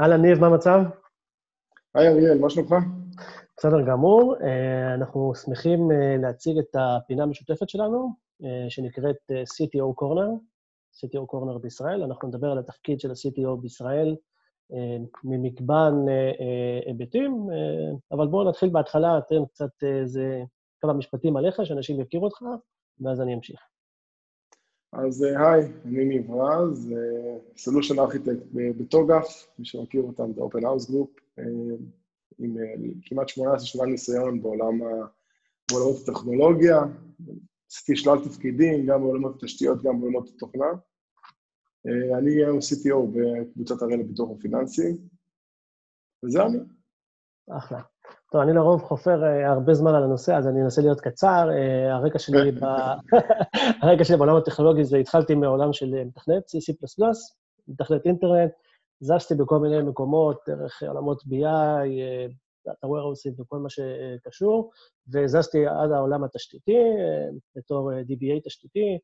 אהלן, ניב, מה המצב? היי אריאל, מה שלומך? בסדר גמור. אה, אנחנו שמחים אה, להציג את הפינה המשותפת שלנו, אה, שנקראת CTO Corner, CTO Corner בישראל. אנחנו נדבר על התפקיד של ה-CTO בישראל ממגוון היבטים, אבל בואו נתחיל בהתחלה, אתן קצת איזה כמה משפטים עליך, שאנשים יכירו אותך, ואז אני אמשיך. אז היי, אני ניב רז, סולושן ארכיטקט בטוגף, מי שמכיר אותם, זה Open House Group, עם כמעט 18 שנה ניסיון בעולם בעולמות הטכנולוגיה. עשיתי שלל תפקידים, גם בעולמות התשתיות, גם בעולמות התוכנה. אני היום CTO בקבוצת הראל לביטוח הפיננסי, וזה אני. אחלה. טוב, אני לרוב חופר uh, הרבה זמן על הנושא, אז אני אנסה להיות קצר. Uh, הרקע שלי ב... הרקע שלי בעולם הטכנולוגי זה התחלתי מעולם של מתכנת, C, C++, מתכנת אינטרנט, זזתי בכל מיני מקומות, דרך עולמות BI, data warehousing וכל מה שקשור, וזזתי עד העולם התשתיתי, בתור DBA תשתיתי.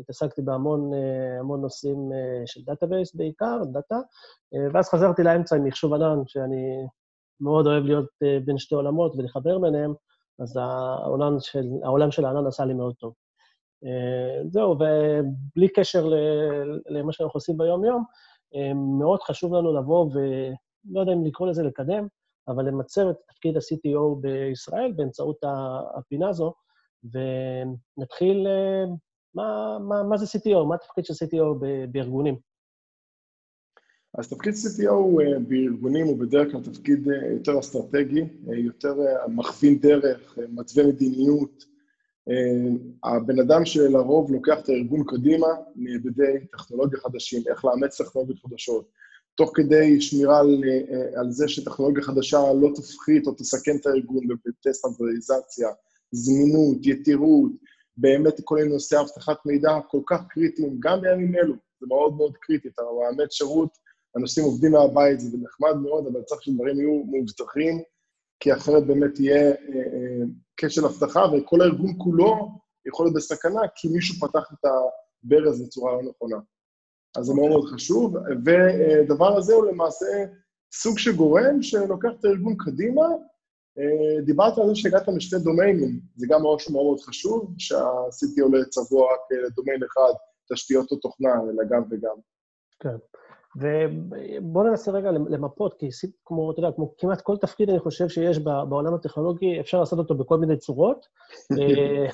התעסקתי בהמון המון נושאים של database בעיקר, data, ואז חזרתי לאמצע עם מחשוב ענן, שאני מאוד אוהב להיות בין שתי עולמות ולחבר ביניהם, אז העולם של, העולם של הענן עשה לי מאוד טוב. זהו, ובלי קשר למה שאנחנו עושים ביום-יום, מאוד חשוב לנו לבוא ולא יודע אם לקרוא לזה לקדם, אבל למצב את תפקיד ה-CTO בישראל באמצעות הפינה הזו, ונתחיל, מה, מה, מה זה CTO? מה התפקיד של CTO בארגונים? אז תפקיד CTO בארגונים הוא בדרך כלל תפקיד יותר אסטרטגי, יותר מכווין דרך, מתווה מדיניות, אה, הבן אדם שלרוב לוקח את הארגון קדימה מהיבטי טכנולוגיה חדשים, איך לאמץ טכנולוגיות חדשות, תוך כדי שמירה על, אה, על זה שטכנולוגיה חדשה לא תפחית או תסכן את הארגון בהיבטי סטנדרטיזציה, זמינות, יתירות, באמת כל מיני נושאי אבטחת מידע כל כך קריטיים, גם בימים אלו, זה מאוד מאוד קריטי, אתה מאמץ שירות, אנשים עובדים מהבית, זה נחמד מאוד, אבל צריך שדברים יהיו מאובטחים, כי אחרת באמת יהיה אה, אה, כשל אבטחה, וכל הארגון כולו יכול להיות בסכנה, כי מישהו פתח את הברז בצורה לא נכונה. אז זה מאוד מאוד חשוב, ודבר הזה הוא למעשה סוג של גורם שלוקח את הארגון קדימה. אה, דיברת על זה שהגעת לשני דומיינים, זה גם משהו מאוד מאוד חשוב, שה-CT עולה צבוע רק לדומיין אחד, תשתיות או תוכנה, אלא גם וגם. כן. ובואו ננסה רגע למפות, כי כמו, אתה יודע, כמו כמעט כל תפקיד, אני חושב שיש בעולם הטכנולוגי, אפשר לעשות אותו בכל מיני צורות. אה,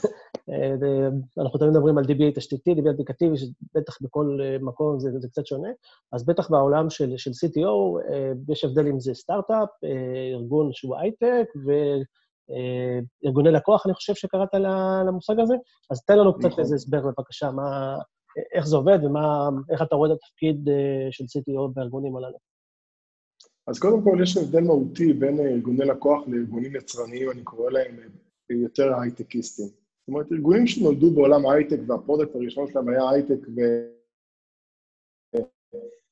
אה, אנחנו תמיד מדברים על DBA תשתיתי, DBA אפליקטיבי, שבטח בכל מקום זה, זה קצת שונה. אז בטח בעולם של, של CTO, אה, יש הבדל אם זה סטארט-אפ, ארגון שהוא הייטק, וארגוני לקוח, אני חושב שקראת למושג הזה. אז תן לנו קצת נכון. איזה הסבר, בבקשה, מה, איך זה עובד ואיך אתה רואה את התפקיד אה, של CTO בארגונים הללו. אז קודם כל, יש הבדל מהותי בין ארגוני לקוח לארגונים יצרניים, אני קורא להם אה, יותר הייטקיסטים. זאת אומרת, ארגונים שנולדו בעולם ההייטק וה product הראשון שלהם היה הייטק ו...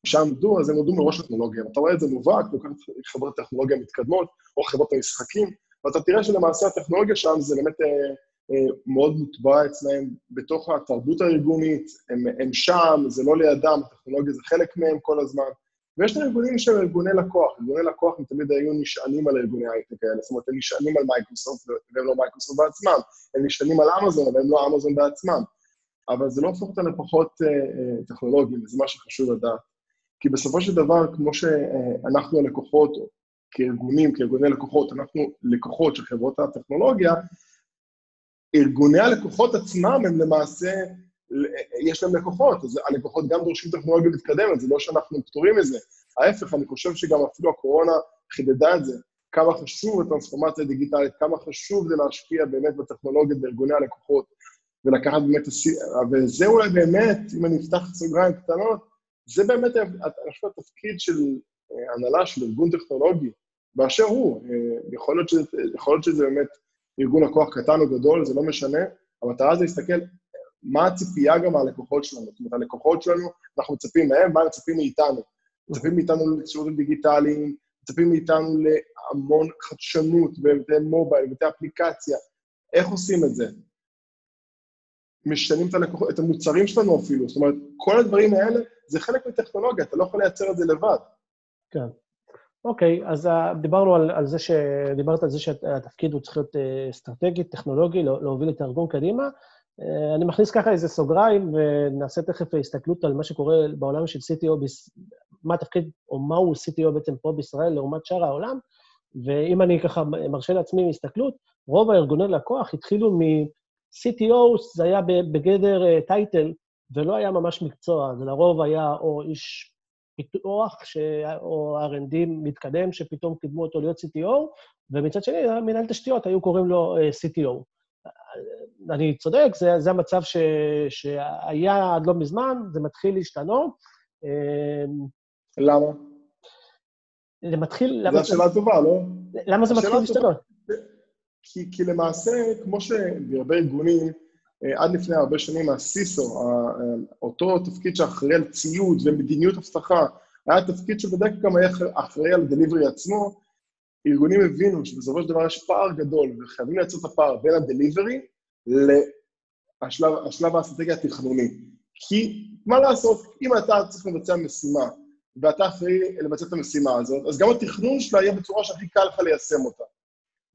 שם נולדו, אז הם נולדו מראש טכנולוגיה. אתה רואה את זה מובהק, לוקח חברות טכנולוגיה מתקדמות, או חברות המשחקים, ואתה תראה שלמעשה הטכנולוגיה שם זה באמת אה, אה, מאוד מוטבע אצלהם בתוך התרבות הארגונית, הם, הם שם, זה לא לידם, הטכנולוגיה זה חלק מהם כל הזמן. ויש את הארגונים שהם ארגוני לקוח, ארגוני לקוח הם תמיד היו נשענים על ארגוני הייטק האלה, זאת אומרת, הם נשענים על מייקרוסופט, והם לא מייקרוסופט בעצמם, הם נשענים על אמזון, אבל הם לא אמזון בעצמם. אבל זה לא הופך אותם לפחות אה, אה, טכנולוגיים, וזה מה שחשוב לדעת. כי בסופו של דבר, כמו שאנחנו הלקוחות, כארגונים, כארגוני לקוחות, אנחנו לקוחות של חברות הטכנולוגיה, ארגוני הלקוחות עצמם הם למעשה, יש להם לקוחות, אז הלקוחות גם דורשים טכנולוגיה מתקדמת, זה לא שאנחנו פטורים מזה. ההפך, אני חושב שגם אפילו הקורונה חידדה את זה, כמה חשוב הטרנספורמציה הדיגיטלית, כמה חשוב זה להשקיע באמת בטכנולוגיה בארגוני הלקוחות, ולקחת באמת, וזה אולי באמת, אם אני אפתח סוגריים קטנות, זה באמת, אני חושב, התפקיד של אה, הנהלה של ארגון טכנולוגי, באשר הוא. אה, יכול להיות שזה, יכול להיות שזה באמת ארגון לקוח קטן או גדול, זה לא משנה, המטרה זה להסתכל מה הציפייה גם מהלקוחות שלנו. זאת אומרת, הלקוחות שלנו, אנחנו מצפים מהם, מה הם מצפים מאיתנו? מצפים מאיתנו לשירותים דיגיטליים, מצפים מאיתנו להמון חדשנות בהיבטי מובייל, בהיבטי אפליקציה. איך עושים את זה? משנים את, הלקוח, את המוצרים שלנו אפילו. זאת אומרת, כל הדברים האלה זה חלק מטכנולוגיה, אתה לא יכול לייצר את זה לבד. כן. אוקיי, אז אה, דיברנו על, על זה ש... דיברת על זה שהתפקיד הוא צריך להיות אה, אסטרטגי, טכנולוגי, לא, להוביל את הארגון קדימה. אה, אני מכניס ככה איזה סוגריים, ונעשה תכף הסתכלות על מה שקורה בעולם של CTO, מה התפקיד, או מהו CTO בעצם פה בישראל לעומת שאר העולם. ואם אני ככה מרשה לעצמי הסתכלות, רוב הארגוני לקוח התחילו מ-CTO, זה היה בגדר טייטל, ולא היה ממש מקצוע, זה לרוב היה או איש פיתוח ש... או R&D מתקדם, שפתאום קידמו אותו להיות CTO, ומצד שני, מנהל תשתיות, היו קוראים לו uh, CTO. אני צודק, זה, זה המצב ש... שהיה עד לא מזמן, זה מתחיל להשתנות. אמ, למה? זה מתחיל... זו השאלה הטובה, לא? למה זה מתחיל להשתנות? כי, כי למעשה, כמו שבהרבה ארגונים, אה, עד לפני הרבה שנים הסיסו, אותו תפקיד שאחראי על ציוד ומדיניות אבטחה, היה תפקיד שבדרך כלל גם היה אחראי על הדליברי עצמו, ארגונים הבינו שבסופו של דבר יש פער גדול, וחייבים לייצר את הפער בין הדליברי לשלב האסטרטגיה התכנוני. כי מה לעשות, אם אתה צריך לבצע משימה, ואתה אחראי לבצע את המשימה הזאת, אז גם התכנון שלה יהיה בצורה שהכי קל לך ליישם אותה.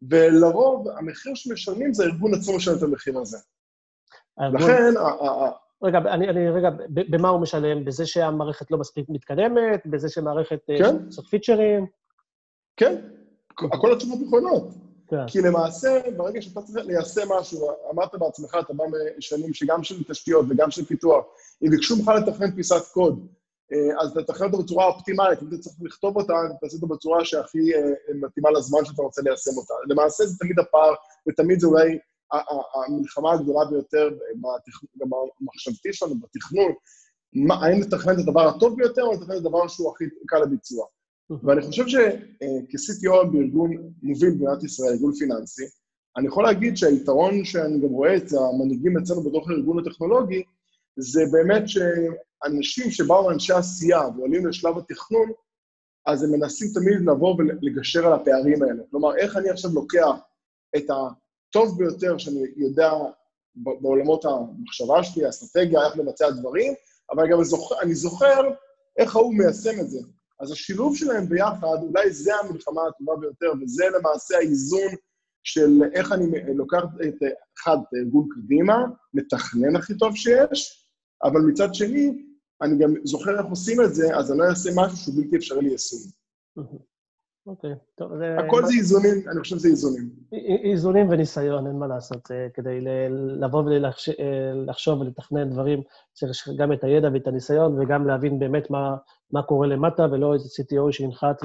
ולרוב, המחיר שמשלמים זה הארגון עצמו משלם את המחיר הזה. לכן... רגע, אני, אני רגע, במה הוא משלם? בזה שהמערכת לא מספיק מתקדמת? בזה שמערכת... אה, כן. לעשות פיצ'רים? כן, הכל התשובות נכונות. כן. כי למעשה, ברגע שאתה צריך ליישם משהו, אמרת בעצמך, אתה בא משנים שגם של תשתיות וגם של פיתוח, אם ביקשו ממך לתכנן פיסת קוד, אה, אז תתכנן אותה בצורה אופטימלית, אם אתה צריך לכתוב אותה, תעשה אותה בצורה שהכי אה, מתאימה לזמן שאתה רוצה ליישם אותה. למעשה זה תמיד הפער, ותמיד זה אולי המלחמה הגדולה ביותר במחשבתי שלנו, בתכנון, האם לתכנן את הדבר הטוב ביותר או לתכנן את הדבר שהוא הכי קל לביצוע. ואני חושב שכ-CTO בארגון מוביל במדינת ישראל, ארגון פיננסי, אני יכול להגיד שהיתרון שאני גם רואה את המנהיגים אצלנו בתוך הארגון הטכנולוגי, זה באמת שאנשים שבאו אנשי עשייה ועולים לשלב התכנון, אז הם מנסים תמיד לבוא ולגשר על הפערים האלה. כלומר, איך אני עכשיו לוקח את ה... הטוב ביותר שאני יודע בעולמות המחשבה שלי, האסטרטגיה, איך לבצע דברים, אבל גם זוכר, אני זוכר איך ההוא מיישם את זה. אז השילוב שלהם ביחד, אולי זה המלחמה הטובה ביותר, וזה למעשה האיזון של איך אני לוקח את, אחד, את הארגון קדימה, מתכנן הכי טוב שיש, אבל מצד שני, אני גם זוכר איך עושים את זה, אז אני לא אעשה משהו שהוא בלתי אפשרי ליישום. אוקיי, טוב, זה... הכל זה איזונים, אני חושב שזה איזונים. איזונים וניסיון, אין מה לעשות. כדי לבוא ולחשוב ולתכנן דברים, צריך גם את הידע ואת הניסיון, וגם להבין באמת מה, מה קורה למטה, ולא איזה CTO שינחת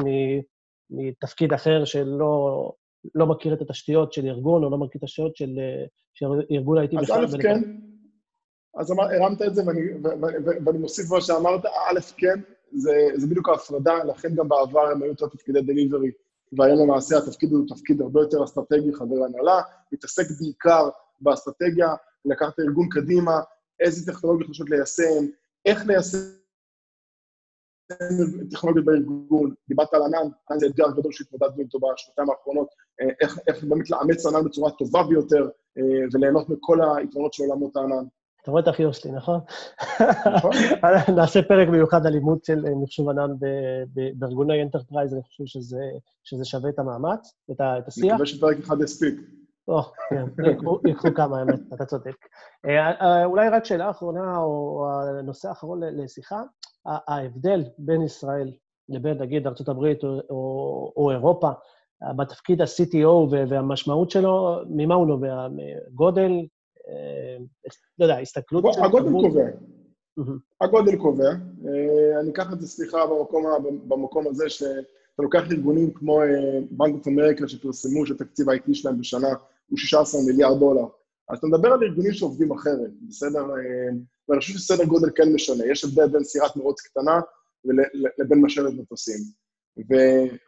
מתפקיד אחר שלא לא מכיר את התשתיות של ארגון, או לא מכיר את התשתיות של, של ארגון IT בכלל. אז א', כן. אז אמר, הרמת את זה, ואני, ואני מוסיף מה שאמרת, א', כן, זה, זה בדיוק ההפרדה, לכן גם בעבר הם היו יותר תפקידי דליברי, והיום למעשה התפקיד הוא תפקיד הרבה יותר אסטרטגי, חבר הנהלה, מתעסק בעיקר באסטרטגיה, לקחת את הארגון קדימה, איזה טכנולוגיות חושבות ליישם, איך ליישם טכנולוגיות בארגון, דיברת על ענן, ענן זה אתגר גדול שהתמודדנו איתו בשנתיים האחרונות, איך, איך באמת לאמץ ענן בצורה טובה ביותר וליהנות מכל היתרונות של עולמות הענן. אתה רואה את החיוך שלי, נכון? נכון. נעשה פרק מיוחד על לימוד של אה, מחשוב ענן בארגוני enterprise, אני חושב שזה, שזה שווה את המאמץ, את, השיח. אני מקווה שפרק אחד יספיק. או, כן, ייקחו כמה, האמת, אתה צודק. אה, אה, אולי רק שאלה אחרונה, או הנושא האחרון לשיחה, ההבדל בין ישראל לבין, נגיד, ארה"ב או, או, או אירופה, בתפקיד ה-CTO והמשמעות שלו, ממה הוא נובע? גודל, לא יודע, הסתכלות של... הגודל קובע. הגודל קובע. אה, אני אקח את זה, סליחה, במקום, הזה, שאתה לוקח ארגונים כמו אה, בנק אוף אמריקה, שפרסמו שתקציב ה-IT שלהם בשנה הוא 16 מיליארד דולר. אז אתה מדבר על ארגונים שעובדים אחרת, בסדר? אה, ואני חושב שסדר גודל כן משנה. יש הבדל בין סירת מרוץ קטנה לבין משלת מטוסים.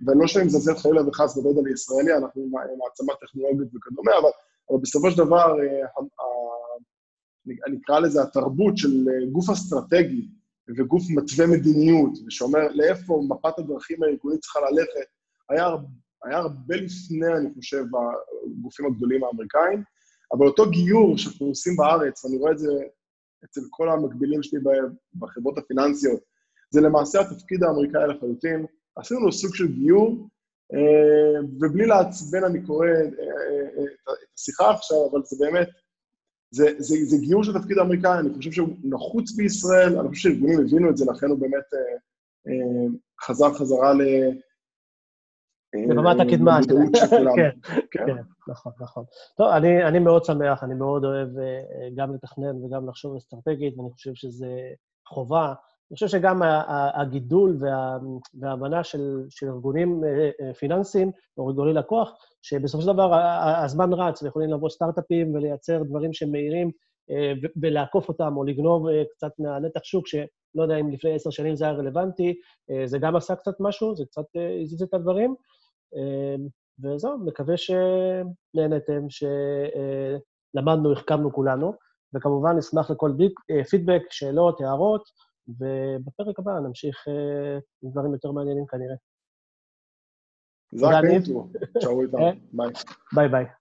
ולא שאני מזלזל חלילה וחס בגודל הישראלי, אנחנו מעצמה טכנולוגית וכדומה, אבל אבל בסופו של דבר, אה, אני אקרא לזה התרבות של אה, גוף אסטרטגי וגוף מתווה מדיניות, ושאומר לאיפה מפת הדרכים הארגונית צריכה ללכת, היה, היה הרבה לפני, אני חושב, הגופים הגדולים האמריקאים, אבל אותו גיור שאנחנו עושים בארץ, ואני רואה את זה אצל כל המקבילים שלי בחברות הפיננסיות, זה למעשה התפקיד האמריקאי לחלוטין, עשינו לו סוג של גיור, ובלי לעצבן אני קורא אה, אה, את השיחה עכשיו, אבל זה באמת, זה, זה, זה גיור של תפקיד האמריקאי, אני חושב שהוא נחוץ בישראל, אני חושב שארגונים הבינו את זה, לכן הוא באמת חזר חזרה ל... ברמת הקדמה כולם. כן, כן, נכון, נכון. טוב, אני, אני מאוד שמח, אני מאוד אוהב גם לתכנן וגם לחשוב אסטרטגית, ואני חושב שזה חובה. אני חושב שגם הגידול וההבנה של, של ארגונים אה, אה, פיננסיים, או ארגוני לקוח, שבסופו של דבר הזמן רץ, ויכולים לבוא סטארט-אפים ולייצר דברים שמאירים אה, ולעקוף אותם, או לגנוב קצת מהנתח שוק, שלא יודע אם לפני עשר שנים זה היה רלוונטי, זה גם עשה קצת משהו, זה קצת הזיז את הדברים. וזהו, מקווה שנהנתם, שלמדנו, החכמנו כולנו, וכמובן נשמח לכל פידבק, שאלות, הערות. ובפרק הבא נמשיך אה, עם דברים יותר מעניינים כנראה. זה רק intro, תשארו איתנו, ביי. ביי ביי.